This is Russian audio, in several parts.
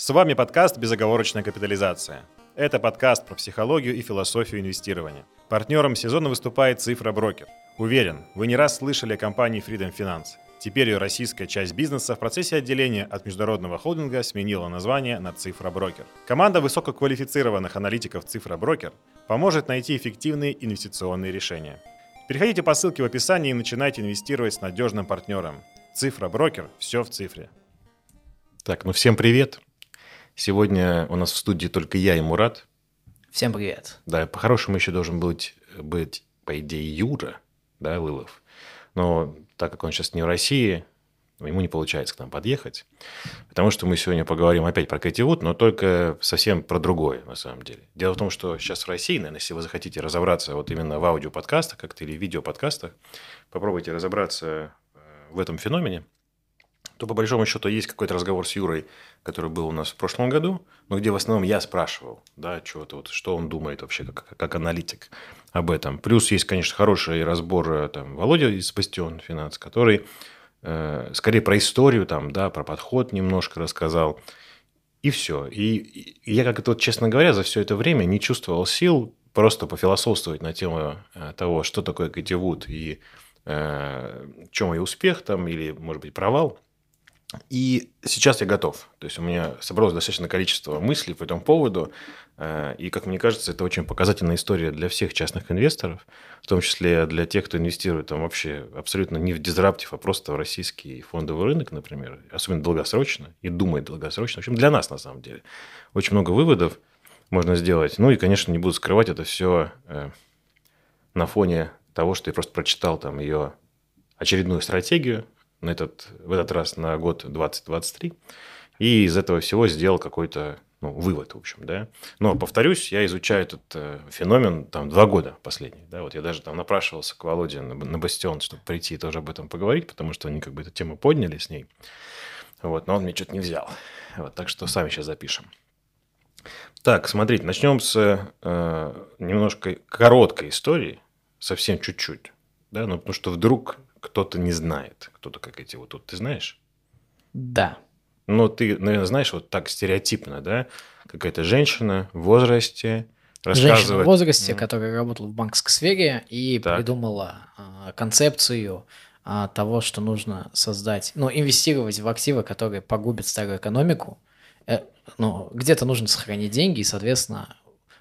С вами подкаст «Безоговорочная капитализация». Это подкаст про психологию и философию инвестирования. Партнером сезона выступает «Цифра Брокер». Уверен, вы не раз слышали о компании Freedom Finance. Теперь ее российская часть бизнеса в процессе отделения от международного холдинга сменила название на «Цифра Брокер». Команда высококвалифицированных аналитиков «Цифра Брокер» поможет найти эффективные инвестиционные решения. Переходите по ссылке в описании и начинайте инвестировать с надежным партнером. «Цифра Брокер» – все в цифре. Так, ну всем привет. Сегодня у нас в студии только я и Мурат. Всем привет. Да, по-хорошему еще должен быть, быть, по идее, Юра, да, Лылов. Но так как он сейчас не в России, ему не получается к нам подъехать. Потому что мы сегодня поговорим опять про Кэти Вуд, но только совсем про другое, на самом деле. Дело в том, что сейчас в России, наверное, если вы захотите разобраться вот именно в аудиоподкастах как-то или видеоподкастах, попробуйте разобраться э, в этом феномене – то по большому счету есть какой-то разговор с Юрой, который был у нас в прошлом году, но где в основном я спрашивал, да, что-то вот, что он думает вообще как, как аналитик об этом. Плюс есть, конечно, хороший разбор э, там Володя из Бастион Финанс, который э, скорее про историю там, да, про подход немножко рассказал. И все. И, и я как-то, вот, честно говоря, за все это время не чувствовал сил просто пофилософствовать на тему э, того, что такое Кэти Вуд и э, чем ее успех там или, может быть, провал – и сейчас я готов. То есть у меня собралось достаточно количество мыслей по этому поводу. Э, и, как мне кажется, это очень показательная история для всех частных инвесторов, в том числе для тех, кто инвестирует там вообще абсолютно не в дизраптив, а просто в российский фондовый рынок, например, особенно долгосрочно, и думает долгосрочно. В общем, для нас на самом деле. Очень много выводов можно сделать. Ну и, конечно, не буду скрывать это все э, на фоне того, что я просто прочитал там ее очередную стратегию, этот, в этот раз на год 2023, и из этого всего сделал какой-то ну, вывод, в общем, да. Но, повторюсь, я изучаю этот э, феномен там два года последний, да, вот я даже там напрашивался к Володе на, на Бастион, чтобы прийти и тоже об этом поговорить, потому что они как бы эту тему подняли с ней, вот, но он мне что-то не взял, вот, так что сами сейчас запишем. Так, смотрите, начнем с э, немножко короткой истории, совсем чуть-чуть, да, ну, потому что вдруг кто-то не знает, кто-то как эти вот тут. Ты знаешь? Да. Ну, ты, наверное, знаешь, вот так стереотипно, да? Какая-то женщина в возрасте, рассказывает... Женщина в возрасте, mm. которая работала в банковской сфере и так. придумала а, концепцию а, того, что нужно создать, ну, инвестировать в активы, которые погубят старую экономику. Э, ну, где-то нужно сохранить деньги, и, соответственно,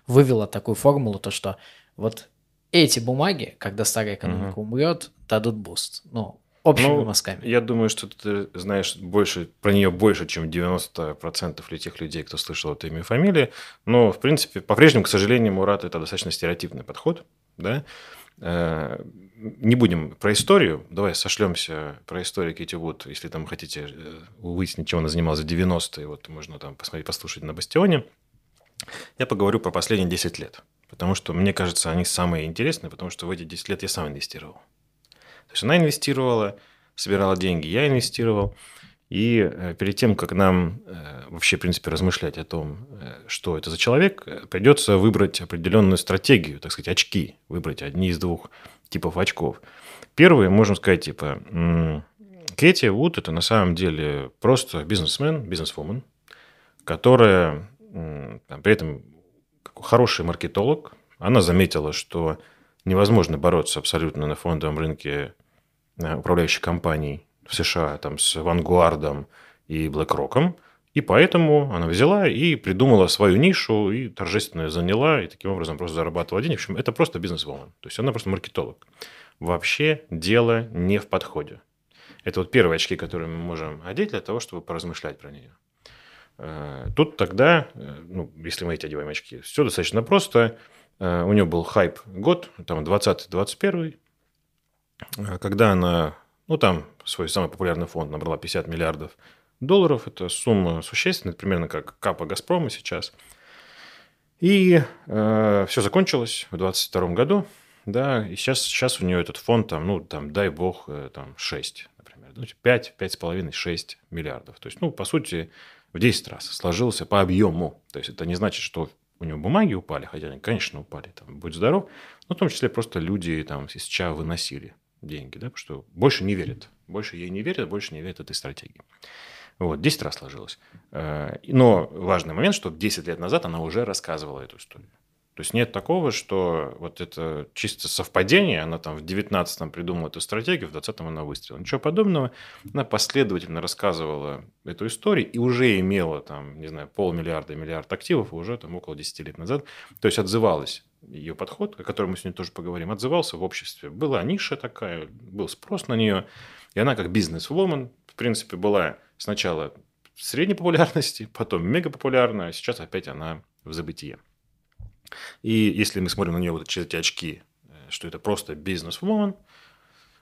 вывела такую формулу, то, что вот эти бумаги, когда старая экономика угу. умрет, дадут буст. Ну, общими ну, мазками. Я думаю, что ты знаешь больше про нее больше, чем 90% ли тех людей, кто слышал это имя и фамилию. Но, в принципе, по-прежнему, к сожалению, Мурат – это достаточно стереотипный подход. Да? Э, не будем про историю. Давай сошлемся про историю Кэти Вуд. Если там хотите э, выяснить, чем она занималась в 90-е, вот можно там посмотреть, послушать на Бастионе. Я поговорю про последние 10 лет. Потому что, мне кажется, они самые интересные, потому что в эти 10 лет я сам инвестировал. То есть она инвестировала, собирала деньги, я инвестировал. И э, перед тем, как нам э, вообще, в принципе, размышлять о том, э, что это за человек, придется выбрать определенную стратегию, так сказать, очки, выбрать одни из двух типов очков. Первый, можем сказать, типа, Кэти Вуд – это на самом деле просто бизнесмен, бизнесвумен, которая при этом хороший маркетолог. Она заметила, что невозможно бороться абсолютно на фондовом рынке э, управляющих компаний в США там, с Вангуардом и BlackRock. И поэтому она взяла и придумала свою нишу, и торжественно заняла, и таким образом просто зарабатывала денег. В общем, это просто бизнес-вумен. То есть она просто маркетолог. Вообще дело не в подходе. Это вот первые очки, которые мы можем одеть для того, чтобы поразмышлять про нее. Э, тут тогда, э, ну, если мы эти одеваем очки, все достаточно просто. Э, у нее был хайп год, там 20-21, когда она, ну, там свой самый популярный фонд набрала 50 миллиардов долларов. Это сумма существенная, примерно как капа Газпрома сейчас. И э, все закончилось в 2022 году. Да, и сейчас, сейчас у нее этот фонд, там, ну, там, дай бог, там, 6, например. 5, 5,5, 6 миллиардов. То есть, ну, по сути, в 10 раз сложился по объему. То есть это не значит, что у него бумаги упали, хотя они, конечно, упали, там, будь здоров, но в том числе просто люди там из ЧА выносили деньги, да, потому что больше не верят. Больше ей не верят, больше не верят этой стратегии. Вот, 10 раз сложилось. Э, но важный момент, что 10 лет назад она уже рассказывала эту историю. То есть нет такого, что вот это чисто совпадение, она там в 19-м придумала эту стратегию, в 20-м она выстрелила. Ничего подобного. Она последовательно рассказывала эту историю и уже имела там, не знаю, полмиллиарда, миллиард активов уже там около 10 лет назад. То есть отзывалась ее подход, о котором мы сегодня тоже поговорим, отзывался в обществе. Была ниша такая, был спрос на нее, и она как бизнес-вумен, в принципе, была сначала средней популярности, потом мега популярная, а сейчас опять она в забытие. И если мы смотрим на нее вот через эти очки, э, что это просто бизнес-вумен,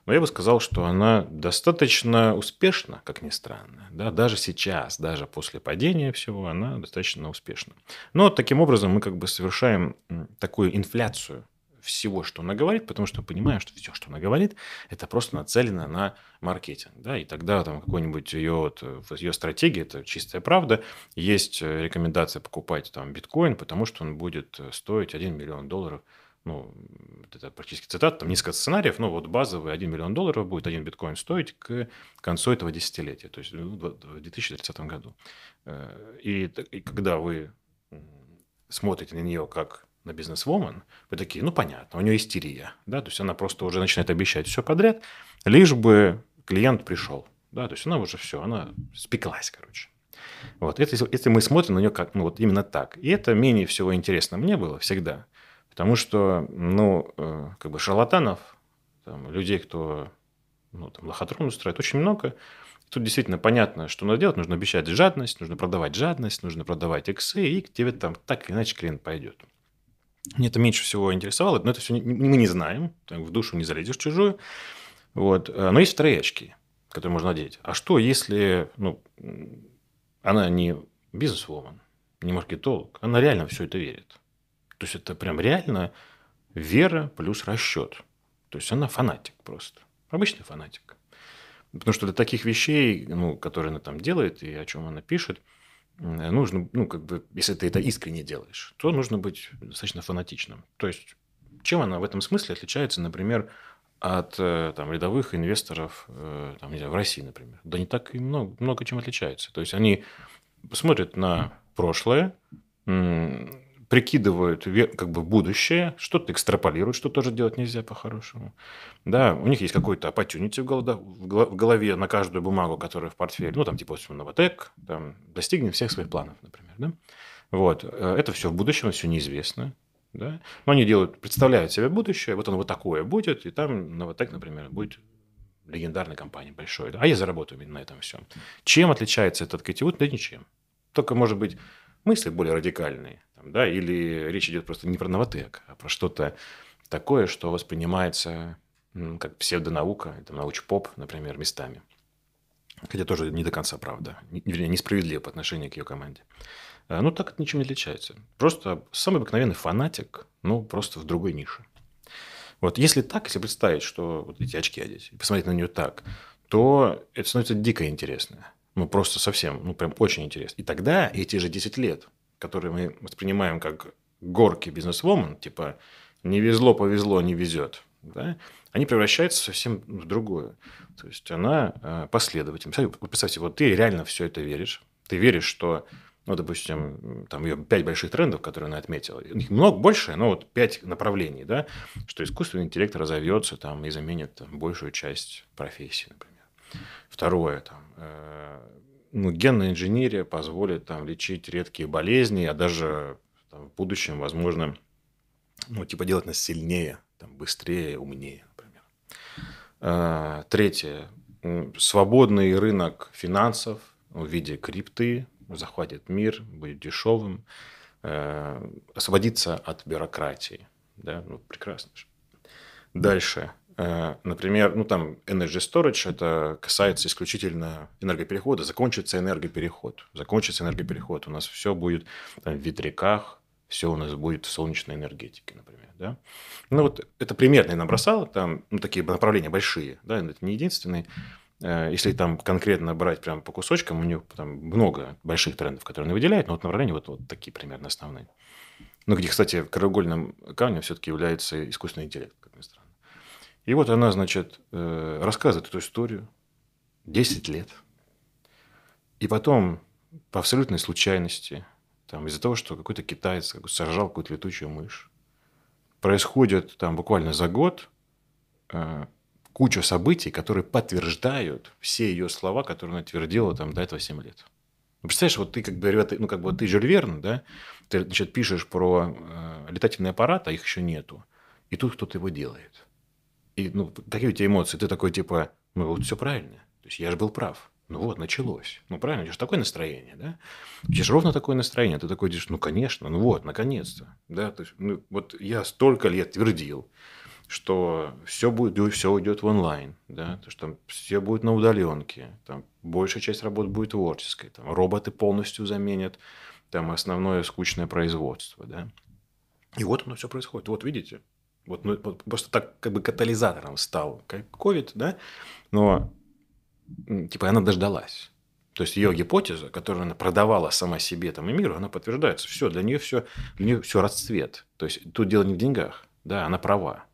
но я бы сказал, что она достаточно успешна, как ни странно. Да? Даже сейчас, даже после падения всего, она достаточно успешна. Но таким образом мы как бы совершаем такую инфляцию всего, что она говорит, потому что мы понимаем, что все, что она говорит, это просто нацелено на маркетинг. Да? И тогда там какой-нибудь ее, ее стратегия, это чистая правда, есть рекомендация покупать там биткоин, потому что он будет стоить 1 миллион долларов ну, это практически цитата, там несколько сценариев, но вот базовый 1 миллион долларов будет один биткоин стоить к концу этого десятилетия, то есть в 2030 году. Э, и, и когда вы смотрите на нее как на бизнес-вумен, вы такие, ну, понятно, у нее истерия, да, то есть она просто уже начинает обещать все подряд, лишь бы клиент пришел, да, то есть она уже все, она спеклась, короче. Вот, это, если мы смотрим на нее как, ну, вот именно так. И это менее всего интересно мне было всегда. Потому что, ну, э, как бы шарлатанов, там, людей, кто ну, там, лохотрон устраивает, очень много. Тут действительно понятно, что надо делать. Нужно обещать жадность, нужно продавать жадность, нужно продавать иксы, и к тебе там так или иначе клиент пойдет. Мне это меньше всего интересовало, но это все мы не знаем, в душу не залезешь чужую. Вот. Э, но есть вторые очки, которые можно надеть. А что, если ну, она не бизнес-вумен, не маркетолог, она реально все это верит? То есть это прям реально вера плюс расчет. То есть она фанатик просто. Обычный фанатик. Потому что для таких вещей, ну, которые она там делает и о чем она пишет, нужно, ну, как бы, если ты это искренне делаешь, то нужно быть достаточно фанатичным. То есть, чем она в этом смысле отличается, например, от э, там, рядовых инвесторов э, там, не знаю, в России, например? Да не так и много, много чем отличается. То есть, они смотрят на прошлое, прикидывают как бы будущее, что-то экстраполируют, что тоже делать нельзя по-хорошему. Да, у них есть какой-то opportunity в голове на каждую бумагу, которая в портфеле. Ну, там, типа, Новотек, там, достигнем всех своих планов, например. Да? Вот. Э, это все в будущем, все неизвестно. Да? Но они делают, представляют себе будущее, вот оно вот такое будет, и там Новотек, например, будет легендарной компанией большой. Да? А я заработаю именно на этом всем. Чем отличается этот категория? Да ничем. Только, может быть, мысли более радикальные. Там, да, или речь идет просто не про новотек, а про что-то такое, что воспринимается как псевдонаука, это науч-поп, например, местами. Хотя тоже не до конца правда. Вернее, несправедливо по отношению к ее команде. А, ну, так это ничем не отличается. Просто самый обыкновенный фанатик, ну, просто в другой нише. Вот если так, если представить, что вот эти очки одеть, и посмотреть на нее так, то это становится дико интересно. Ну, просто совсем, ну, прям очень интересно. И тогда эти же 10 лет, которые мы воспринимаем как горки бизнес-вумен, типа не везло, повезло, не везет, да, они превращаются совсем в другое. То есть она э, последовательна. Представьте, вот ты реально все это веришь. Ты веришь, что, ну, допустим, там ее пять больших трендов, которые она отметила. У них много больше, но вот пять направлений, да, что искусственный интеллект разовьется там и заменит там, большую часть профессии, например. Второе, там, э, ну, генная инженерия позволит там, лечить редкие болезни, а даже там, в будущем, возможно, ну, типа делать нас сильнее, там, быстрее, умнее, например. Э, третье. Свободный рынок финансов в виде крипты захватит мир, будет дешевым, э, освободиться от бюрократии. Да? Ну, прекрасно же. Дальше. Э, например, ну там Energy Storage, это касается исключительно энергоперехода. Закончится энергопереход. Закончится энергопереход. У нас все будет там, в ветряках, все у нас будет в солнечной энергетике, например. Да? Ну вот это примерно я набросал. Там ну, такие направления большие. Да? Это не единственные. Э, если там конкретно брать прям по кусочкам, у них там много больших трендов, которые они выделяют, но вот направления вот, вот такие примерно основные. Ну, где, кстати, краеугольным камнем все-таки является искусственный интеллект. И вот она, значит, э, рассказывает эту историю 10 лет. И потом, по абсолютной случайности, там, из-за того, что какой-то китаец сожрал какую-то летучую мышь, происходит там буквально за год э, куча событий, которые подтверждают все ее слова, которые она твердила там до этого 7 лет. Ну, представляешь, вот ты как бы, ну, как бы ты Жюль Верн, да, ты, значит, пишешь про э, летательный аппарат, а их еще нету, и тут кто-то его делает. И, ну, какие у тебя эмоции? Ты такой, типа, ну, вот все правильно. То есть, я же был прав. Ну вот, началось. Ну правильно, у тебя же такое настроение, да? У тебя же ровно такое настроение. Ты такой говоришь, ну конечно, ну вот, наконец-то. Да? То есть, ну, вот я столько лет твердил, что все будет, все уйдет в онлайн, да, то, что там все будет на удаленке, там большая часть работ будет творческой, там роботы полностью заменят там основное скучное производство, да. И вот оно все происходит. Вот видите, вот, ну, просто так как бы катализатором стал как COVID, да, но типа она дождалась. То есть ее гипотеза, которую она продавала сама себе там и миру, она подтверждается. Все, для нее все, для нее все расцвет. То есть тут дело не в деньгах, да, она права.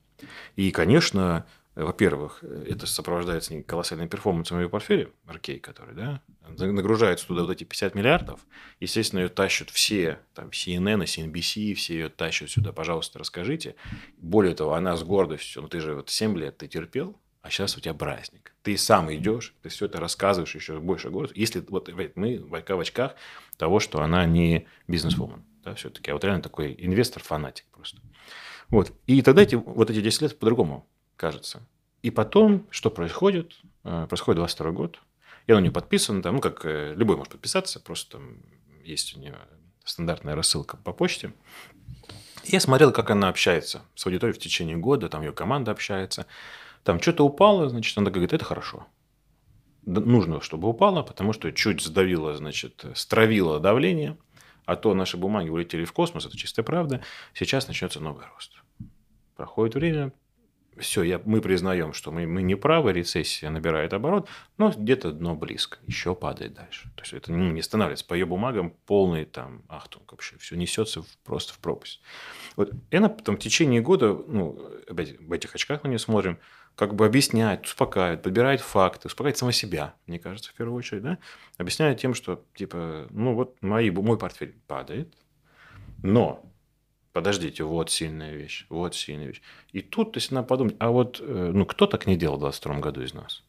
И, конечно, во-первых, это сопровождается колоссальным перформансом в ее портфеле, Аркей, который, да, нагружается туда вот эти 50 миллиардов, естественно, ее тащат все, там, CNN, CNBC, все ее тащат сюда, пожалуйста, расскажите. Более того, она с гордостью, ну, ты же вот 7 лет ты терпел, а сейчас у тебя праздник. Ты сам идешь, ты все это рассказываешь еще больше года. Если вот мы в очках того, что она не бизнес-вумен, да, все-таки, а вот реально такой инвестор-фанатик просто. Вот. И тогда эти, вот эти 10 лет по-другому кажется. И потом, что происходит? Э, происходит 22 год. Я на нее подписан, там, ну, как э, любой может подписаться, просто там есть у нее стандартная рассылка по почте. Я смотрел, как она общается с аудиторией в течение года, там ее команда общается. Там что-то упало, значит, она говорит, это хорошо. Нужно, чтобы упало, потому что чуть сдавило, значит, стравило давление, а то наши бумаги улетели в космос, это чистая правда. Сейчас начнется новый рост. Проходит время, все, я, мы признаем, что мы, мы не правы, рецессия набирает оборот, но где-то дно близко, еще падает дальше. То есть это не останавливается. По ее бумагам полный там ахтунг вообще, все несется в, просто в пропасть. Вот и она потом в течение года, ну, опять в этих очках мы не смотрим, как бы объясняет, успокаивает, подбирает факты, успокаивает сама себя, мне кажется, в первую очередь, да, объясняет тем, что, типа, ну вот мои, мой портфель падает, но подождите, вот сильная вещь, вот сильная вещь. И тут, если надо подумать, а вот, э, ну, кто так не делал в 22 году из нас?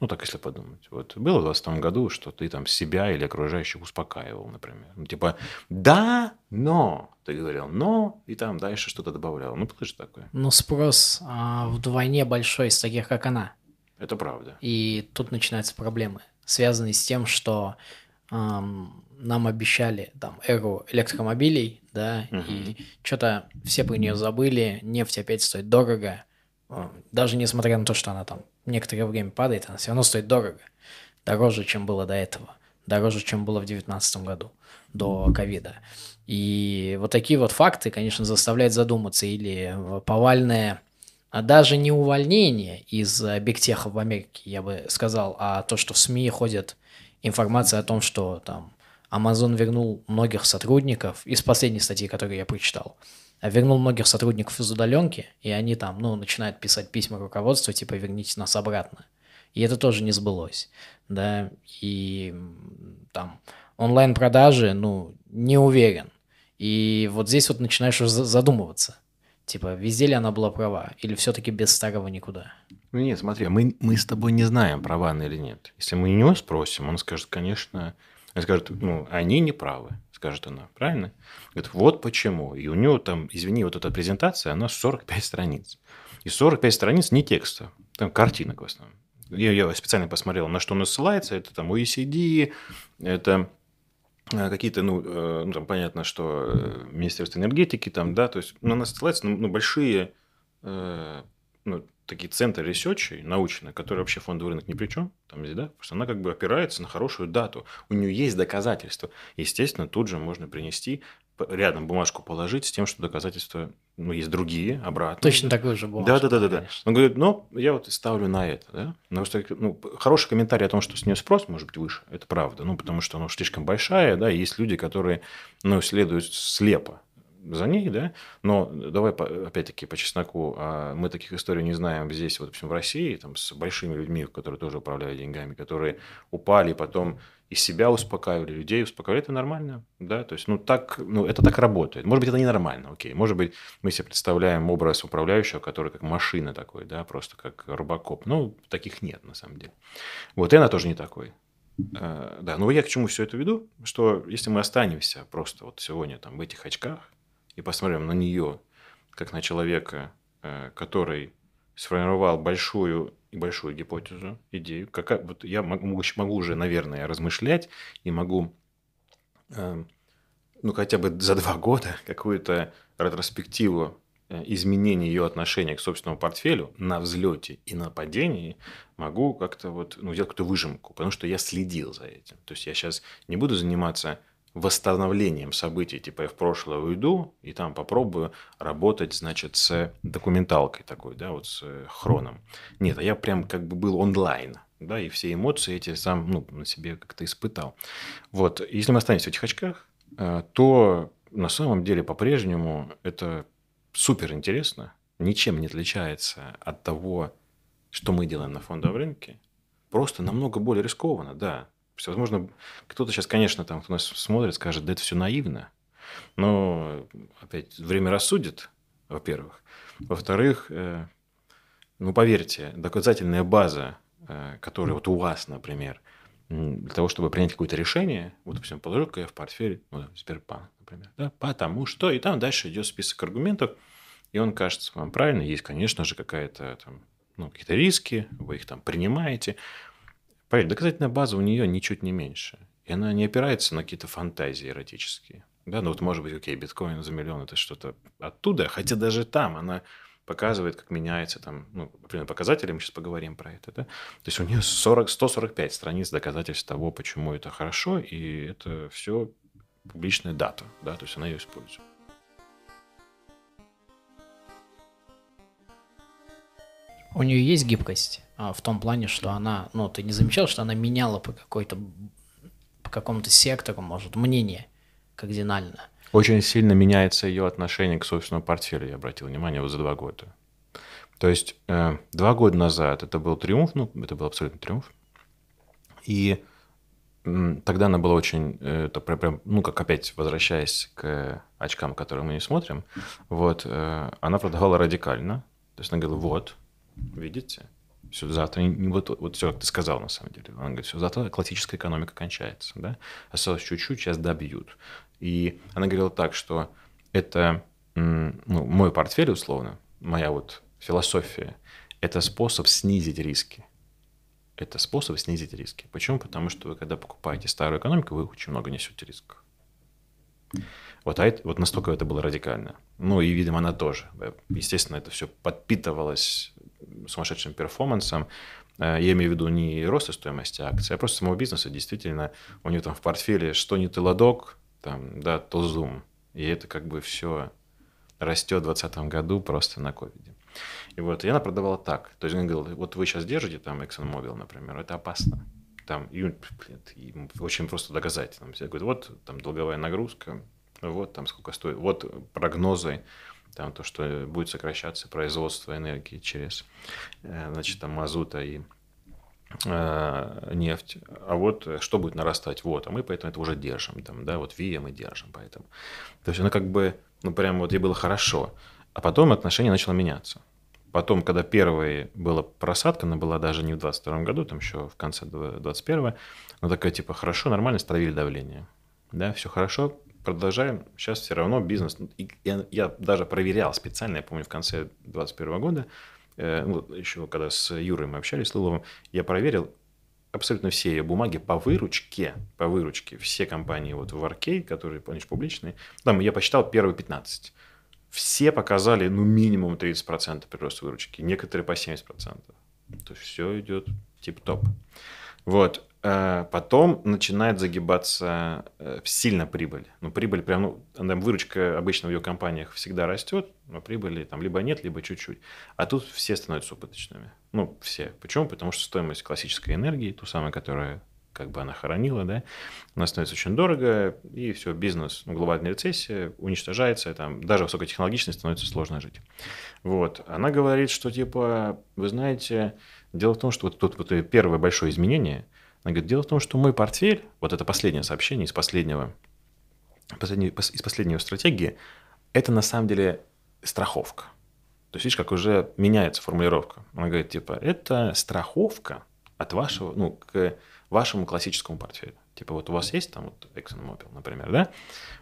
Ну, так если подумать. Вот было в 22 году, что ты там себя или окружающих успокаивал, например. Ну, типа, да, но, ты говорил, но, и там дальше что-то добавлял. Ну, было же такое. Ну, спрос а, вдвойне большой из таких, как она. Это правда. И тут начинаются проблемы, связанные с тем, что эм, нам обещали там эру электромобилей, да, угу. и что-то все про нее забыли, нефть опять стоит дорого, даже несмотря на то, что она там некоторое время падает, она все равно стоит дорого. Дороже, чем было до этого. Дороже, чем было в 2019 году, до ковида. И вот такие вот факты, конечно, заставляют задуматься. Или повальное, а даже не увольнение из бигтеха в Америке, я бы сказал, а то, что в СМИ ходит информация о том, что там Amazon вернул многих сотрудников, из последней статьи, которую я прочитал, вернул многих сотрудников из удаленки, и они там, ну, начинают писать письма руководству, типа, верните нас обратно. И это тоже не сбылось, да, и там онлайн-продажи, ну, не уверен. И вот здесь вот начинаешь задумываться, типа, везде ли она была права, или все-таки без старого никуда? Ну нет, смотри, мы, мы с тобой не знаем, права она или нет. Если мы него спросим, он скажет, конечно, он скажет, ну, они не правы скажет она, правильно? Говорит, вот почему. И у него там, извини, вот эта презентация, она 45 страниц. И 45 страниц не текста, там картинок в основном. Я, я специально посмотрел, на что он ссылается. Это там OECD, это э, какие-то, ну, э, ну, там понятно, что э, Министерство энергетики, там, да, то есть, ну, она ссылается на ну, большие ну, такие центры research а научные, которые вообще фондовый рынок ни при чем, там здесь, да, потому что она как бы опирается на хорошую дату, у нее есть доказательства. Естественно, тут же можно принести, рядом бумажку положить с тем, что доказательства, ну, есть другие, обратно. Точно такой же бумажка. Да, да, да, да, да. Он говорит, ну, я вот ставлю на это, да. Потому что, ну, хороший комментарий о том, что с нее спрос может быть выше, это правда, ну, потому что она ну, слишком большая, да, и есть люди, которые, ну, следуют слепо за ней, да, но давай опять-таки по чесноку, а мы таких историй не знаем здесь, вот, допустим, в России, там, с большими людьми, которые тоже управляют деньгами, которые упали, потом и себя успокаивали, людей успокаивали, это нормально, да, то есть, ну, так, ну, это так работает. Может быть, это ненормально, окей, может быть, мы себе представляем образ управляющего, который как машина такой, да, просто как рыбакоп, ну, таких нет, на самом деле. Вот, и она тоже не такой. Э, да, но я к чему все это веду, что если мы останемся просто вот сегодня там в этих очках и посмотрим на нее, как на человека, э, который сформировал большую и большую гипотезу, идею, как, вот я могу, могу уже, наверное, размышлять и могу, э, ну, хотя бы за два года какую-то ретроспективу Э, изменение ее отношения к собственному портфелю на взлете и на падении могу как-то вот, ну, сделать какую-то выжимку, потому что я следил за этим. То есть я сейчас не буду заниматься восстановлением событий, типа я в прошлое уйду и там попробую работать, значит, с документалкой такой, да, вот с э, хроном. Нет, а я прям как бы был онлайн, да, и все эмоции эти сам, ну, на себе как-то испытал. Вот, если мы останемся в этих очках, э, то на самом деле по-прежнему это супер интересно, ничем не отличается от того, что мы делаем на фондовом рынке. Просто намного более рискованно, да. Возможно, кто-то сейчас, конечно, там, кто нас смотрит, скажет, да это все наивно. Но, опять, время рассудит, во-первых. Во-вторых, э, ну, поверьте, доказательная база, э, которая вот у вас, например, для того, чтобы принять какое-то решение, вот, допустим, положу-ка я в портфель ну, Сбербанк, например, да, потому что, и там дальше идет список аргументов, и он кажется вам правильно, есть, конечно же, какая-то там, ну, какие-то риски, вы их там принимаете. Поверьте, доказательная база у нее ничуть не меньше. И она не опирается на какие-то фантазии эротические. Да, ну вот может быть, окей, биткоин за миллион это что-то оттуда, хотя даже там она показывает, как меняется там, ну, например, показатели, мы сейчас поговорим про это, да? То есть у нее 40, 145 страниц доказательств того, почему это хорошо, и это все публичная дата, да, то есть она ее использует. У нее есть гибкость в том плане, что она, ну, ты не замечал, что она меняла по какой-то, по какому-то сектору, может, мнение кардинально. Очень сильно меняется ее отношение к собственному портфелю, я обратил внимание, вот за два года. То есть э, два года назад это был триумф, ну, это был абсолютно триумф. И тогда она была очень, э, это прям, ну, как опять возвращаясь к очкам, которые мы не смотрим, вот, э, она продавала радикально. То есть она говорила, вот, видите, все, завтра, не, вот, вот все, как ты сказал, на самом деле. Она говорит, все, завтра классическая экономика кончается, да, осталось чуть-чуть, сейчас добьют. И она говорила так, что это ну, мой портфель, условно, моя вот философия, это способ снизить риски. Это способ снизить риски. Почему? Потому что вы, когда покупаете старую экономику, вы очень много несете рисков. Вот, а это, вот настолько это было радикально. Ну и, видимо, она тоже. Естественно, это все подпитывалось сумасшедшим перформансом. Э, я имею в виду не рост стоимости акций, а просто самого бизнеса. Действительно, у него там в портфеле что не Теладок, там, да, то Zoom. И это как бы все растет в 2020 году просто на ковиде. И вот, и она продавала так. То есть, она говорила, вот вы сейчас держите там ExxonMobil, например, это опасно. Там, и, очень просто доказать. Там, все говорят, вот там долговая нагрузка, вот там сколько стоит, вот прогнозы, там то, что будет сокращаться производство энергии через, э, значит, там мазута и э, нефть, а вот что будет нарастать, вот, а мы поэтому это уже держим, там, да, вот ВИА мы держим, поэтому. То есть, оно как бы, ну, прям вот ей было хорошо, а потом отношение начало меняться. Потом, когда первая была просадка, она была даже не в 22 году, там еще в конце 21 но такая типа, хорошо, нормально, стравили давление. Да, все хорошо, продолжаем. Сейчас все равно бизнес. И я, я даже проверял специально, я помню, в конце 2021 года, э, ну, еще когда с Юрой мы общались, с Лыловым, я проверил абсолютно все ее бумаги по выручке, по выручке, все компании вот в Аркей, которые, помнишь, публичные, там я посчитал первые 15. Все показали, ну, минимум 30% прирост выручки, некоторые по 70%. То есть все идет тип-топ. Вот. Э, потом начинает загибаться э, сильно прибыль. Ну, прибыль прям, ну, там выручка обычно в ее компаниях всегда растет, но прибыли там либо нет, либо чуть-чуть. А тут все становятся убыточными. Ну, все. Почему? Потому что стоимость классической энергии, ту самую, которая как бы она хоронила, да, она становится очень дорого, и все, бизнес, ну, глобальная рецессия уничтожается, там даже высокотехнологичной становится сложно жить. Вот. Она говорит, что типа, вы знаете, дело в том, что вот тут вот первое большое изменение, она говорит, дело в том, что мой портфель, вот это последнее сообщение из последнего, последней, из последней стратегии, это на самом деле страховка. То есть, видишь, как уже меняется формулировка. Она говорит, типа, это страховка от вашего, ну, к вашему классическому портфелю. Типа, вот у вас есть там вот ExxonMobil, например, да?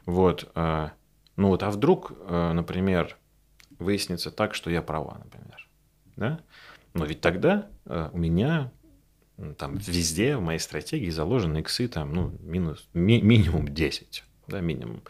Вот, э, ну вот, а вдруг, э, например, выяснится так, что я права, например, да? Но ведь тогда э, у меня там везде в моей стратегии заложены иксы там, ну, минус, ми, минимум 10, да, минимум.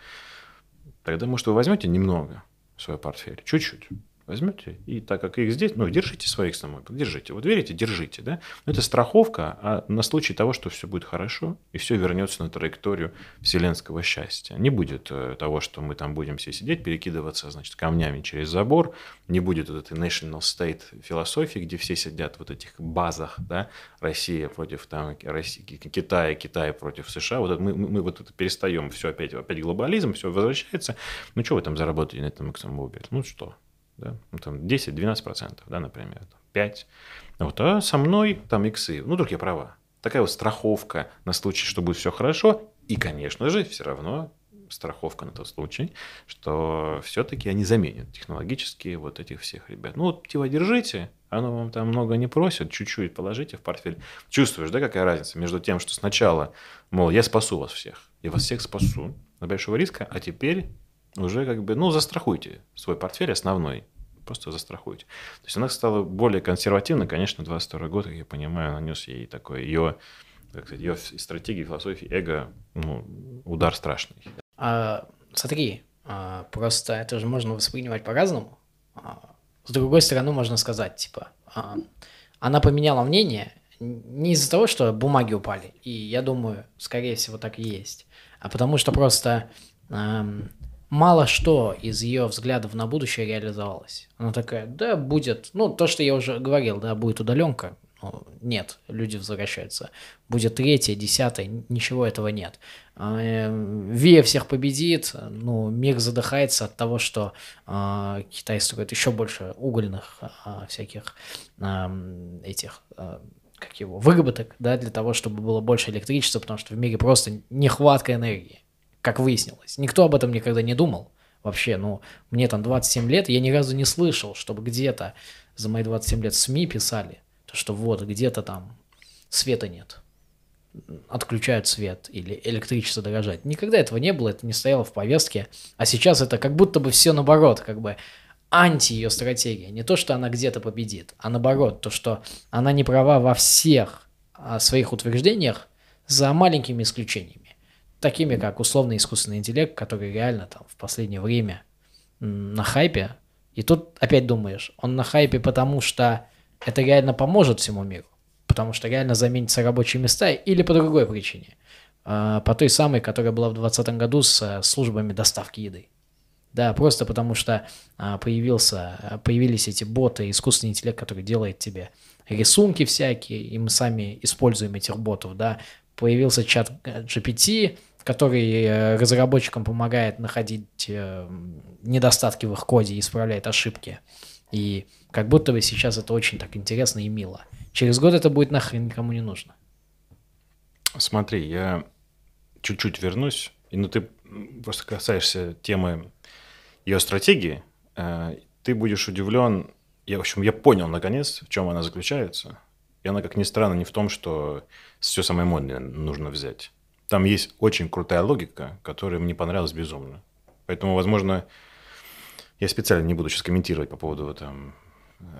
Тогда, может, вы возьмете немного в свой портфель, чуть-чуть, возьмете, и так как их здесь, ну, держите своих самой, держите. Вот верите, держите, да? Но это страховка а на случай того, что все будет хорошо, и все вернется на траекторию вселенского счастья. Не будет э, того, что мы там будем все сидеть, перекидываться, значит, камнями через забор, не будет вот этой national state философии, где все сидят вот этих базах, да, Россия против там, России, Китая, Китай против США, вот это мы, мы вот это перестаем, все опять, опять глобализм, все возвращается, ну, что вы там заработали на этом эксомобиле? Ну, что? Да, ну, там 10-12%, да, например, 5%. Вот, а со мной там иксы, ну, вдруг права. Такая вот страховка на случай, что будет все хорошо, и, конечно же, все равно страховка на тот случай, что все-таки они заменят технологически вот этих всех ребят. Ну, вот типа держите, оно вам там много не просит, чуть-чуть положите в портфель. Чувствуешь, да, какая разница между тем, что сначала, мол, я спасу вас всех, я вас всех спасу на большого риска, а теперь уже как бы, ну, застрахуйте свой портфель основной, просто застрахуйте. То есть она стала более консервативной, конечно, 22 год, как я понимаю, нанес ей такой ее, как сказать, ее стратегии, философии, эго, ну, удар страшный. А, смотри, а, просто это же можно воспринимать по-разному. А, с другой стороны, можно сказать, типа, а, она поменяла мнение не из-за того, что бумаги упали, и я думаю, скорее всего, так и есть, а потому что просто мало что из ее взглядов на будущее реализовалось. Она такая, да, будет, ну, то, что я уже говорил, да, будет удаленка. Ну, нет, люди возвращаются. Будет третье, десятое, ничего этого нет. А, эм, Вия всех победит, ну, мир задыхается от того, что э, Китай строит еще больше угольных э, всяких э, этих как его, выработок, да, для того, чтобы было больше электричества, потому что в мире просто нехватка энергии как выяснилось. Никто об этом никогда не думал. Вообще, ну, мне там 27 лет, я ни разу не слышал, чтобы где-то за мои 27 лет СМИ писали, то, что вот, где-то там света нет, отключают свет или электричество дорожает. Никогда этого не было, это не стояло в повестке, а сейчас это как будто бы все наоборот, как бы анти ее стратегия. Не то, что она где-то победит, а наоборот, то, что она не права во всех а, своих утверждениях за маленькими исключениями такими как условный искусственный интеллект, который реально там в последнее время на хайпе. И тут опять думаешь, он на хайпе потому, что это реально поможет всему миру, потому что реально заменятся рабочие места или по другой причине. А, по той самой, которая была в 2020 году с э, службами доставки еды. Да, просто потому что а, появился, появились эти боты, искусственный интеллект, который делает тебе рисунки всякие, и мы сами используем этих ботов, да. Появился чат э, GPT, который э, разработчикам помогает находить э, недостатки в их коде исправляет ошибки. И как будто бы сейчас это очень так интересно и мило. Через год это будет нахрен никому не нужно. Смотри, я чуть-чуть вернусь, и ну ты просто касаешься темы ее стратегии, э, ты будешь удивлен. Я, в общем, я понял наконец, в чем она заключается. И она, как ни странно, не в том, что все самое модное нужно взять. Там есть очень крутая логика, которая мне понравилась безумно. Поэтому, возможно, я специально не буду сейчас комментировать по поводу там,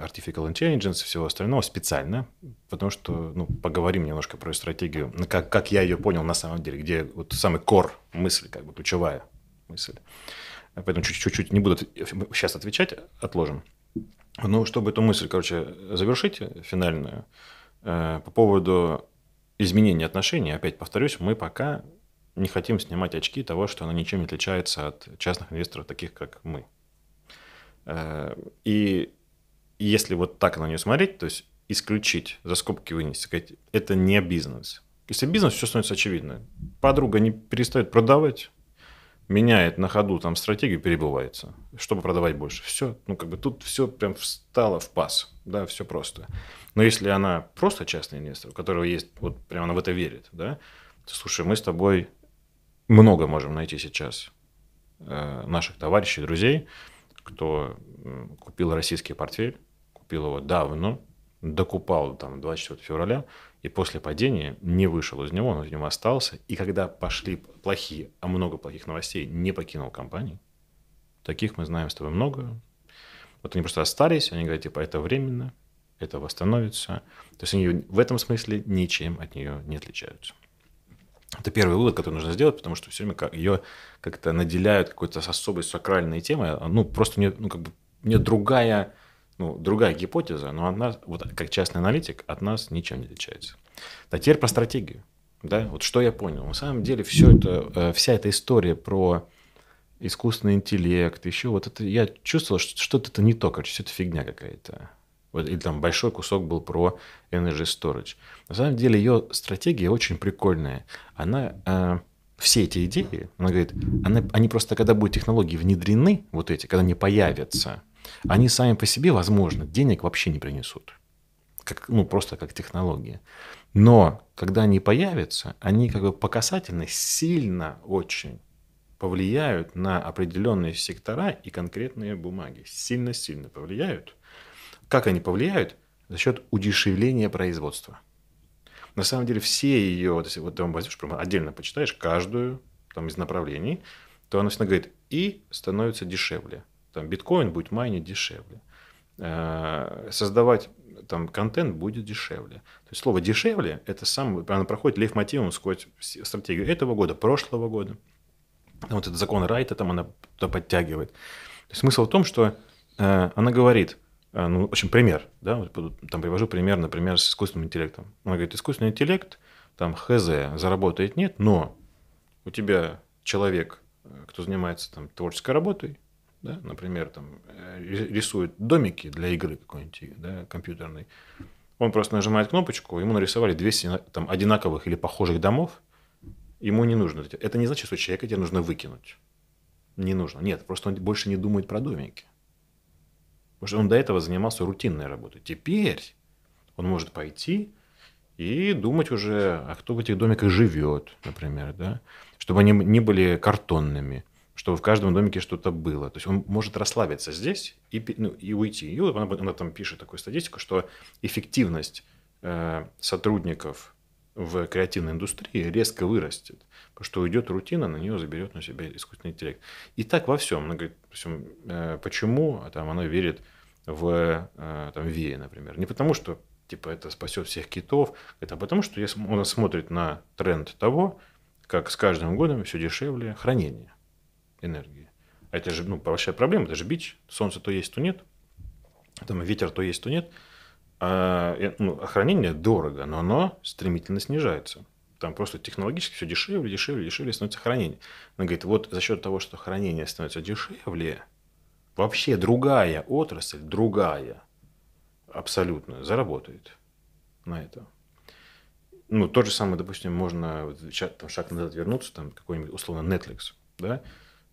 artificial intelligence и всего остального специально, потому что ну, поговорим немножко про стратегию, как, как я ее понял на самом деле, где вот самый кор мысли, как бы ключевая мысль. Поэтому чуть-чуть не буду сейчас отвечать, отложим. Но чтобы эту мысль, короче, завершить финальную, э, по поводу изменения отношений, опять повторюсь, мы пока не хотим снимать очки того, что она ничем не отличается от частных инвесторов, таких как мы. Э, и если вот так на нее смотреть, то есть исключить, за скобки вынести, сказать, это не бизнес. Если бизнес, все становится очевидно. Подруга не перестает продавать, меняет на ходу там стратегию, перебывается, чтобы продавать больше. Все, ну как бы тут все прям встало в паз, да, все просто. Но если она просто частный инвестор, у которого есть, вот прямо она в это верит, да, то, слушай, мы с тобой много можем найти сейчас э, наших товарищей, друзей, кто купил российский портфель, купил его давно, докупал там 24 февраля, и после падения не вышел из него, он в нем остался. И когда пошли плохие, а много плохих новостей, не покинул компанию. Таких мы знаем с тобой много. Вот они просто остались, они говорят, типа, это временно, это восстановится. То есть они в этом смысле ничем от нее не отличаются. Это первый вывод, который нужно сделать, потому что все время ее как-то наделяют какой-то особой сакральной темой. Ну, просто не, ну, как бы, не другая ну, другая гипотеза, но она, вот как частный аналитик, от нас ничем не отличается. А теперь про стратегию. Да? Вот что я понял. На самом деле все это, э, вся эта история про искусственный интеллект, еще вот это, я чувствовал, что что-то это не то, короче, все это фигня какая-то. Вот, или там большой кусок был про Energy Storage. На самом деле ее стратегия очень прикольная. Она, э, все эти идеи, она говорит, она, они просто, когда будут технологии внедрены, вот эти, когда они появятся, они сами по себе, возможно, денег вообще не принесут. Как, ну, просто как технология. Но когда они появятся, они как бы по касательной сильно очень повлияют на определенные сектора и конкретные бумаги. Сильно-сильно повлияют. Как они повлияют? За счет удешевления производства. На самом деле все ее, вот если вот ты возьмешь, отдельно почитаешь каждую там, из направлений, то она всегда говорит, и становится дешевле там биткоин будет майнить дешевле. Э, создавать там контент будет дешевле. То есть слово дешевле это самое, оно проходит лейтмотивом сквозь стратегию этого года, прошлого года. Вот этот закон Райта там она туда подтягивает. То есть смысл в том, что э, она говорит, э, ну, в общем, пример, да, там привожу пример, например, с искусственным интеллектом. Она говорит, искусственный интеллект, там, хз, заработает нет, но у тебя человек, кто занимается там творческой работой, да, например, там, э, рисует домики для игры какой-нибудь да, компьютерной, он просто нажимает кнопочку, ему нарисовали 200 там, одинаковых или похожих домов, ему не нужно. Это не значит, что человека тебе нужно выкинуть. Не нужно. Нет, просто он больше не думает про домики. Потому что он до этого занимался рутинной работой. Теперь он может пойти и думать уже, а кто в этих домиках живет, например, да? чтобы они не были картонными, чтобы в каждом домике что-то было. То есть он может расслабиться здесь и, ну, и уйти. И она, она там пишет такую статистику, что эффективность э, сотрудников в креативной индустрии резко вырастет, потому что уйдет рутина, на нее заберет на себя искусственный интеллект. И так во всем. Она говорит, всем, э, почему там, она верит в э, там, ВИЭ, например. Не потому, что типа это спасет всех китов, это потому, что если он смотрит на тренд того, как с каждым годом все дешевле хранение энергии. А это же ну, большая проблема, это же бич. Солнце то есть, то нет. Там ветер то есть, то нет. А, ну, охранение дорого, но оно стремительно снижается. Там просто технологически все дешевле, дешевле, дешевле становится хранение. Она говорит, вот за счет того, что хранение становится дешевле, вообще другая отрасль, другая, абсолютно, заработает на это. Ну, то же самое, допустим, можно там, шаг назад вернуться, там какой-нибудь условно Netflix, да,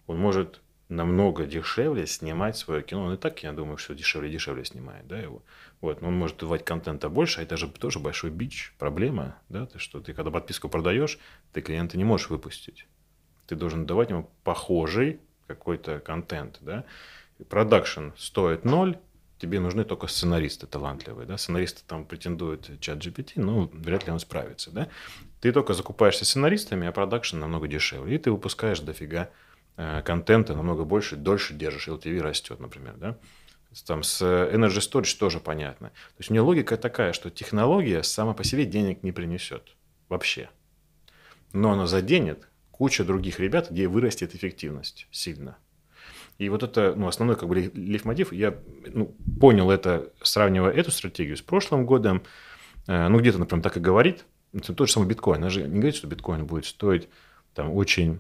он может намного дешевле снимать свое кино. Он и так, я думаю, что дешевле дешевле снимает, да, его. Вот, но он может давать контента больше, а это же тоже большой бич, проблема, да, ты что, ты когда подписку продаешь, ты клиента не можешь выпустить. Ты должен давать ему похожий какой-то контент, да. Продакшн стоит ноль, тебе нужны только сценаристы талантливые, да, сценаристы там претендуют ChatGPT, но вряд ли он справится, да. Ты только закупаешься сценаристами, а продакшн намного дешевле, и ты выпускаешь дофига контента намного больше, дольше держишь, LTV растет, например, да. Там с Energy Storage тоже понятно. То есть у нее логика такая, что технология сама по себе денег не принесет вообще. Но она заденет кучу других ребят, где вырастет эффективность сильно. И вот это ну, основной как бы лейтмотив. Я ну, понял это, сравнивая эту стратегию с прошлым годом. Э, ну, где-то, например, так и говорит. Это тот же самый биткоин. Она же не говорит, что биткоин будет стоить там очень э,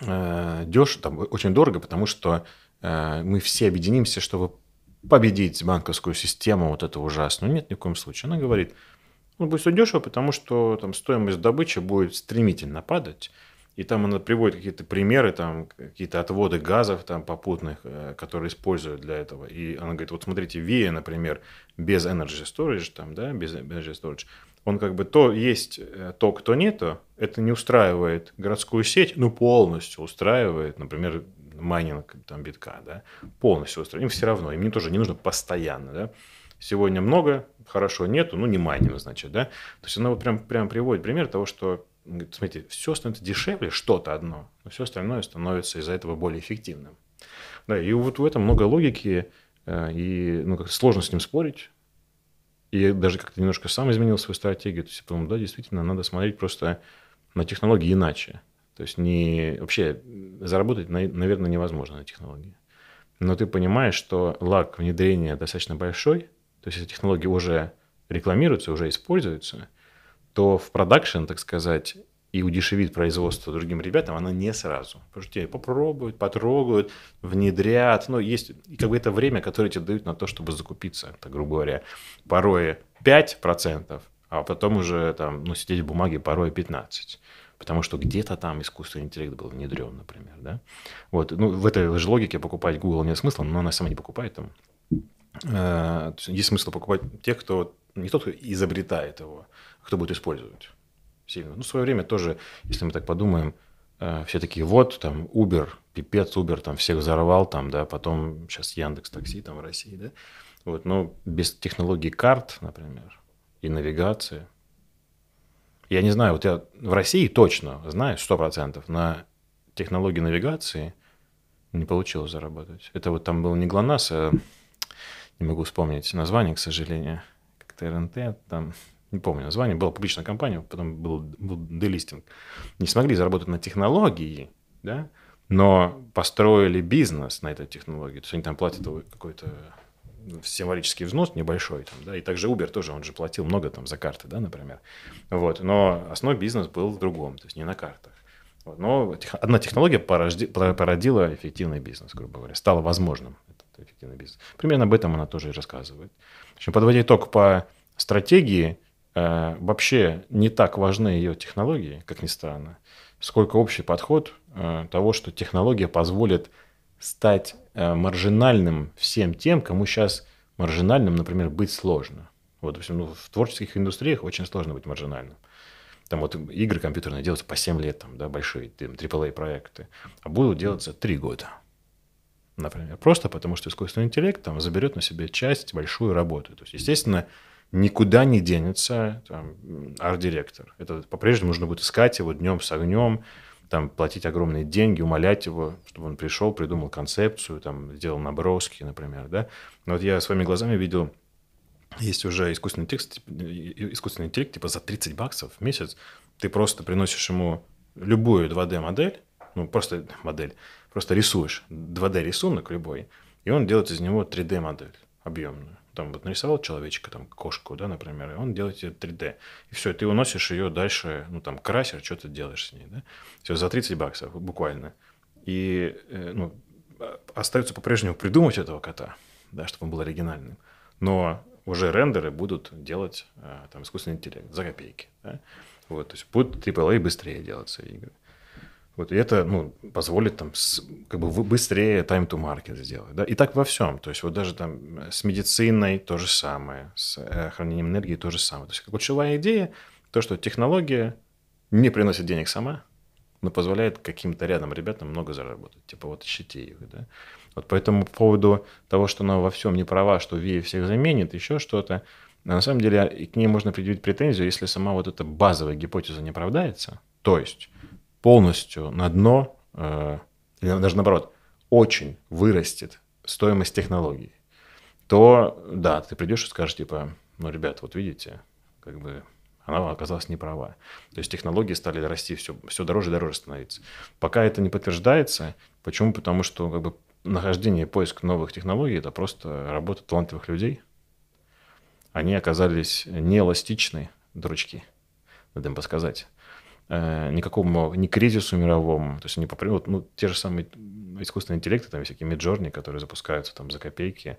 дешево, там, очень дорого, потому что э, мы все объединимся, чтобы победить банковскую систему вот эту ужасную. Нет, ни в коем случае. Она говорит, Ну, будет стоить дешево, потому что там стоимость добычи будет стремительно падать. И там она приводит какие-то примеры, там какие-то отводы газов там попутных, э, которые используют для этого. И она говорит, вот смотрите, VIA, например, без energy storage, там, да, без energy storage, он как бы то есть э, то нету, это не устраивает городскую сеть, ну, полностью устраивает, например, майнинг там битка, да, полностью устраивает. Им все равно, им тоже не нужно постоянно, да. Сегодня много, хорошо, нету, ну, не майнинг, значит, да. То есть она вот прям, прям приводит пример того, что смотрите, все становится дешевле, что-то одно, но все остальное становится из-за этого более эффективным. Да, и вот в этом много логики, э, и ну, как сложно с ним спорить. И я даже как-то немножко сам изменил свою стратегию. То есть я подумал, да, действительно, надо смотреть просто на технологии иначе. То есть не вообще заработать, наверное, невозможно на технологии. Но ты понимаешь, что лаг внедрения достаточно большой, то есть эти технологии уже рекламируются, уже используются – то в продакшн, так сказать, и удешевит производство другим ребятам, она не сразу. Потому что тебе попробуют, потрогают, внедрят. Ну, есть как бы это время, которое тебе дают на то, чтобы закупиться, так грубо говоря. Порой 5%, а потом уже там, ну, сидеть в бумаге порой 15%. Потому что где-то там искусственный интеллект был внедрен, например. Да? Вот. Ну, в этой же логике покупать Google нет смысла, но она сама не покупает там. Э, есть смысл покупать тех, кто не тот, кто изобретает его, кто будет использовать сильно. Ну, в свое время тоже, если мы так подумаем, э, все такие, вот, там, Uber, пипец, Uber там всех взорвал, там, да, потом сейчас Яндекс Такси там в России, да, вот, но без технологий карт, например, и навигации, я не знаю, вот я в России точно знаю, сто процентов, на технологии навигации не получилось заработать. Это вот там был не ГЛОНАСС, а не могу вспомнить название, к сожалению, как-то РНТ, там не помню название, была публичная компания, потом был, был делистинг, не смогли заработать на технологии, да, но построили бизнес на этой технологии. То есть они там платят какой-то символический взнос небольшой, там, да, и также Uber тоже, он же платил много там за карты, да, например. Вот, но основной бизнес был в другом, то есть не на картах. Вот, но одна технология порожди, породила эффективный бизнес, грубо говоря, стала возможным этот эффективный бизнес. Примерно об этом она тоже и рассказывает. В общем, подводя итог по стратегии, вообще не так важны ее технологии, как ни странно, сколько общий подход э, того, что технология позволит стать э, маржинальным всем тем, кому сейчас маржинальным, например, быть сложно. Вот, ну, в творческих индустриях очень сложно быть маржинальным. Там вот игры компьютерные делаются по 7 лет, там, да, большие там, AAA проекты, а будут делаться 3 года. Например, просто потому что искусственный интеллект там заберет на себе часть, большую работу. То есть, естественно, никуда не денется арт-директор. Это по-прежнему нужно будет искать его днем с огнем, там, платить огромные деньги, умолять его, чтобы он пришел, придумал концепцию, там, сделал наброски, например, да. Но вот я своими глазами видел, есть уже искусственный текст, искусственный интеллект, типа за 30 баксов в месяц ты просто приносишь ему любую 2D-модель, ну, просто модель, просто рисуешь 2D-рисунок любой, и он делает из него 3D-модель объемную там вот нарисовал человечка, там кошку, да, например, и он делает тебе 3D. И все, ты уносишь ее дальше, ну там красер, что ты делаешь с ней, да. Все, за 30 баксов буквально. И э, ну, остается по-прежнему придумать этого кота, да, чтобы он был оригинальным. Но уже рендеры будут делать э, там искусственный интеллект за копейки. Да? Вот, то есть будут AAA быстрее делаться игры. Вот, и это ну, позволит там, с, как бы быстрее time to market сделать. Да? И так во всем. То есть вот даже там с медициной то же самое, с э, хранением энергии то же самое. То есть ключевая идея, то, что технология не приносит денег сама, но позволяет каким-то рядом ребятам много заработать. Типа вот ищите их. Да? Вот поэтому по поводу того, что она во всем не права, что ВИА всех заменит, еще что-то, на самом деле к ней можно предъявить претензию, если сама вот эта базовая гипотеза не оправдается. То есть полностью на дно, э, или даже наоборот, очень вырастет стоимость технологий, то да, ты придешь и скажешь, типа, ну, ребят, вот видите, как бы она оказалась не права. То есть технологии стали расти все, все дороже и дороже становиться. Пока это не подтверждается, почему? Потому что как бы, нахождение поиск новых технологий – это просто работа талантливых людей. Они оказались неэластичны, дурачки, надо им подсказать. Э, никакому ни кризису мировому. То есть они по ну, те же самые искусственные интеллекты, там всякие миджорни, которые запускаются там за копейки.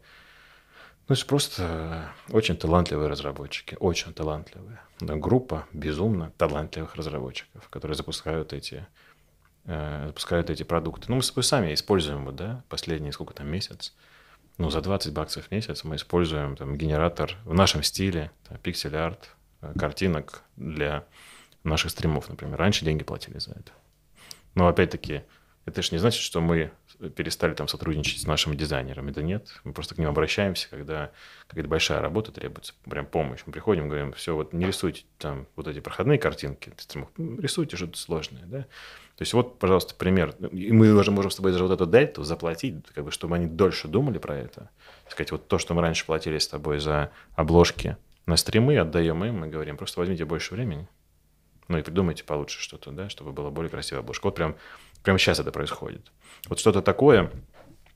Ну, это просто очень талантливые разработчики, очень талантливые. Да, группа безумно талантливых разработчиков, которые запускают эти, э, запускают эти продукты. Ну, мы с тобой сами используем, вот, да, последние сколько там, месяц, ну, за 20 баксов в месяц мы используем там генератор в нашем стиле, пиксель-арт, э, картинок для наших стримов, например. Раньше деньги платили за это. Но опять-таки, это же не значит, что мы перестали там сотрудничать с нашими дизайнерами. Да нет, мы просто к ним обращаемся, когда какая-то большая работа требуется, прям помощь. Мы приходим, говорим, все, вот не рисуйте там вот эти проходные картинки, рисуйте что-то сложное, да. То есть вот, пожалуйста, пример. И мы уже можем с тобой даже вот эту дельту заплатить, как бы, чтобы они дольше думали про это. Сказать, вот то, что мы раньше платили с тобой за обложки на стримы, отдаем им, мы говорим, просто возьмите больше времени, ну и придумайте получше что-то, да, чтобы была более красивая обложка. Вот прям, прямо сейчас это происходит. Вот что-то такое,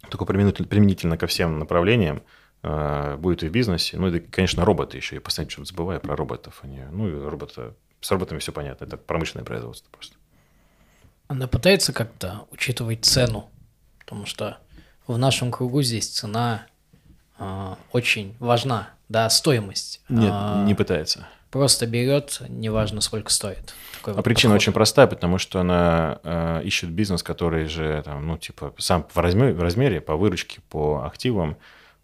только применительно ко всем направлениям, э, будет и в бизнесе. Ну, и, конечно, роботы еще. Я постоянно что-то забываю про роботов. Они, ну, и робота, с роботами все понятно. Это промышленное производство просто. Она пытается как-то учитывать цену, потому что в нашем кругу здесь цена э, очень важна, да, стоимость. Нет, а, не пытается просто берет, неважно сколько стоит. Такой а вот причина подход. очень простая, потому что она э, ищет бизнес, который же там, ну типа сам в размере, в размере по выручке, по активам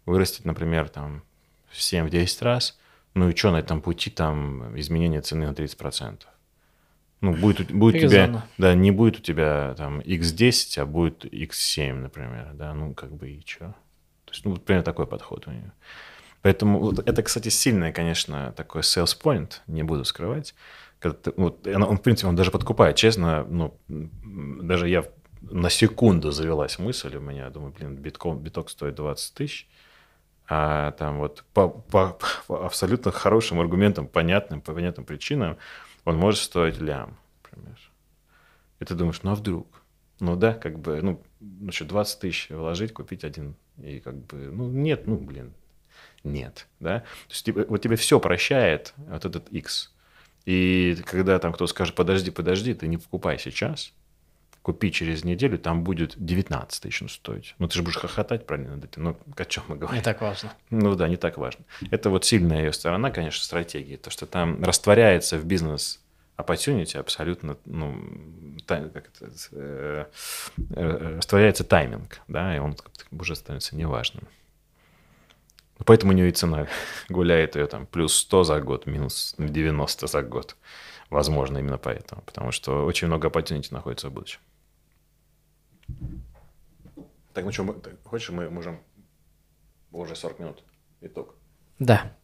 вырастет, например, там в 7-10 раз. Ну и что на этом пути там изменение цены на 30%? Ну, будет, будет у тебя, да, не будет у тебя там x10, а будет x7, например, да, ну, как бы и что? То есть, ну, вот примерно такой подход у нее. Поэтому вот это, кстати, сильное, конечно, такой sales point, не буду скрывать. Когда ты, вот, он, в принципе, он даже подкупает. Честно, ну, даже я на секунду завелась мысль у меня, думаю, блин, битком, биток стоит 20 тысяч, а там вот по, по, по абсолютно хорошим аргументам, понятным, по понятным причинам, он может стоить лям, например. И ты думаешь, ну а вдруг? Ну да, как бы, ну, ну что, 20 тысяч вложить, купить один, и как бы, ну нет, ну блин, нет, да. То есть типа, вот тебе все прощает вот этот X. И когда там кто скажет, подожди, подожди, ты не покупай сейчас, купи через неделю, там будет 19 тысяч стоить. Ну, ты же будешь хохотать правильно над этим. Ну, о чем мы говорим? Не так важно. Ну да, не так важно. Это вот сильная ее сторона, конечно, стратегии. То, что там растворяется в бизнес opportunity абсолютно, ну, как это, э, э, растворяется тайминг, да, и он уже становится неважным. Поэтому у нее и цена гуляет ее там плюс 100 за год, минус 90 за год. Возможно, именно поэтому. Потому что очень много opportunity находится в будущем. Так, ну что, мы, хочешь, мы можем уже 40 минут. Итог. Да.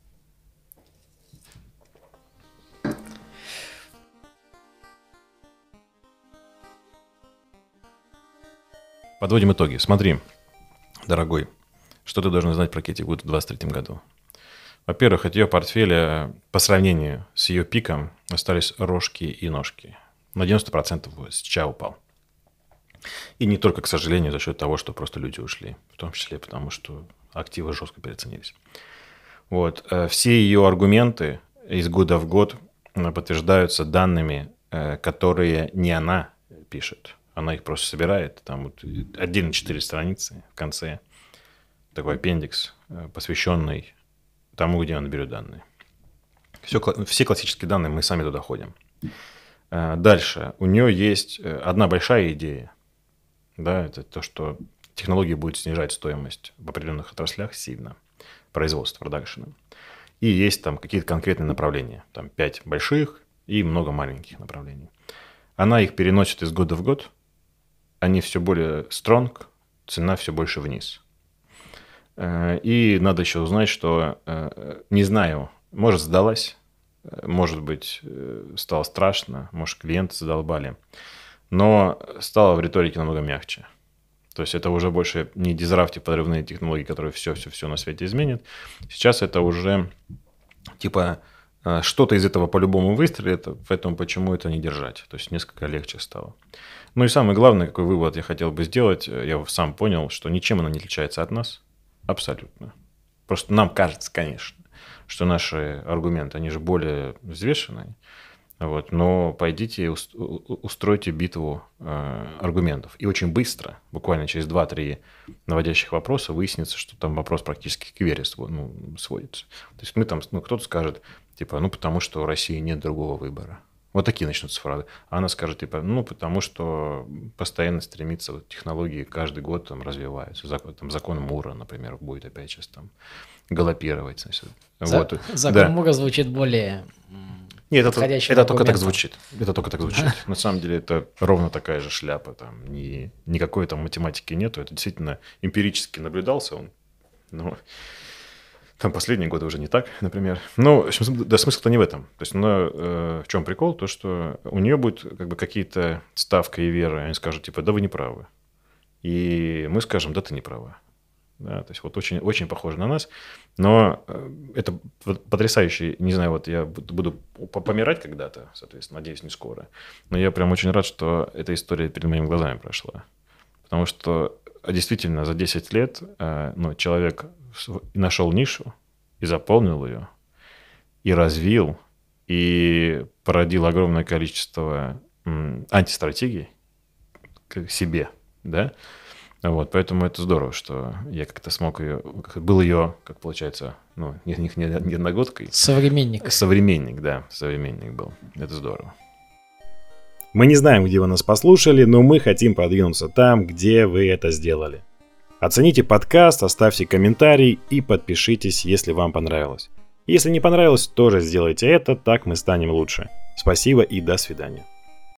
Подводим итоги. Смотри, дорогой что ты должен знать про Кэти Гуд в 2023 году? Во-первых, от ее портфеля по сравнению с ее пиком остались рожки и ножки. На 90% сейчас упал. И не только, к сожалению, за счет того, что просто люди ушли. В том числе потому, что активы жестко переоценились. Вот. Э, все ее аргументы из года в год э, подтверждаются данными, э, которые не она пишет. Она их просто собирает. Там вот отдельно четыре страницы в конце – такой аппендикс, э, посвященный тому, где он берет данные. Все, все классические данные, мы сами туда ходим. Э, дальше. У нее есть э, одна большая идея. Да, это то, что технологии будут снижать стоимость в определенных отраслях сильно. Производство, продакшена. И есть там какие-то конкретные направления. Там пять больших и много маленьких направлений. Она их переносит из года в год. Они все более стронг, цена все больше вниз. Э, и надо еще узнать, что, э, не знаю, может, сдалась, э, может быть, стало страшно, может, клиенты задолбали, но стало в риторике намного мягче. То есть это уже больше не дизрафти подрывные технологии, которые все-все-все на свете изменят. Сейчас это уже типа что-то из этого по-любому выстрелит, поэтому почему это не держать? То есть несколько легче стало. Ну и самый главный, какой вывод я хотел бы сделать, я сам понял, что ничем она не отличается от нас. Абсолютно. Просто нам кажется, конечно, что наши аргументы, они же более взвешенные. Вот, но пойдите устройте битву э, аргументов. И очень быстро, буквально через 2-3 наводящих вопроса, выяснится, что там вопрос практически к вере ну, сводится. То есть мы там, ну, кто-то скажет, типа, ну, потому что у России нет другого выбора. Вот такие начнутся фразы. А она скажет, типа, ну, потому что постоянно стремится, вот, технологии каждый год там развиваются. Закон, там, закон Мура, например, будет опять сейчас там галопировать. Значит. За, вот. Закон да. Мура звучит более нет, это, это только так звучит. Это только так звучит. На самом деле это ровно такая же шляпа. Там ни, никакой там математики нету. Это действительно эмпирически наблюдался он. Но там последние годы уже не так, например. Ну, да, смысл-то не в этом. То есть, ну, э, в чем прикол? То, что у нее будет как бы какие-то ставка и вера. Они скажут, типа, да вы не правы. И мы скажем, да ты не права. Да, то есть вот очень, очень похоже на нас. Но э, это потрясающе. Не знаю, вот я буду помирать когда-то, соответственно, надеюсь, не скоро. Но я прям очень рад, что эта история перед моими глазами прошла. Потому что действительно за 10 лет э, ну, человек нашел нишу и заполнил ее, и развил, и породил огромное количество антистратегий к себе, да, вот, поэтому это здорово, что я как-то смог ее, был ее, как получается, ну, не, не, не, одногодкой. Современник. Современник, да, современник был. Это здорово. Мы не знаем, где вы нас послушали, но мы хотим продвинуться там, где вы это сделали. Оцените подкаст, оставьте комментарий и подпишитесь, если вам понравилось. Если не понравилось, тоже сделайте это, так мы станем лучше. Спасибо и до свидания.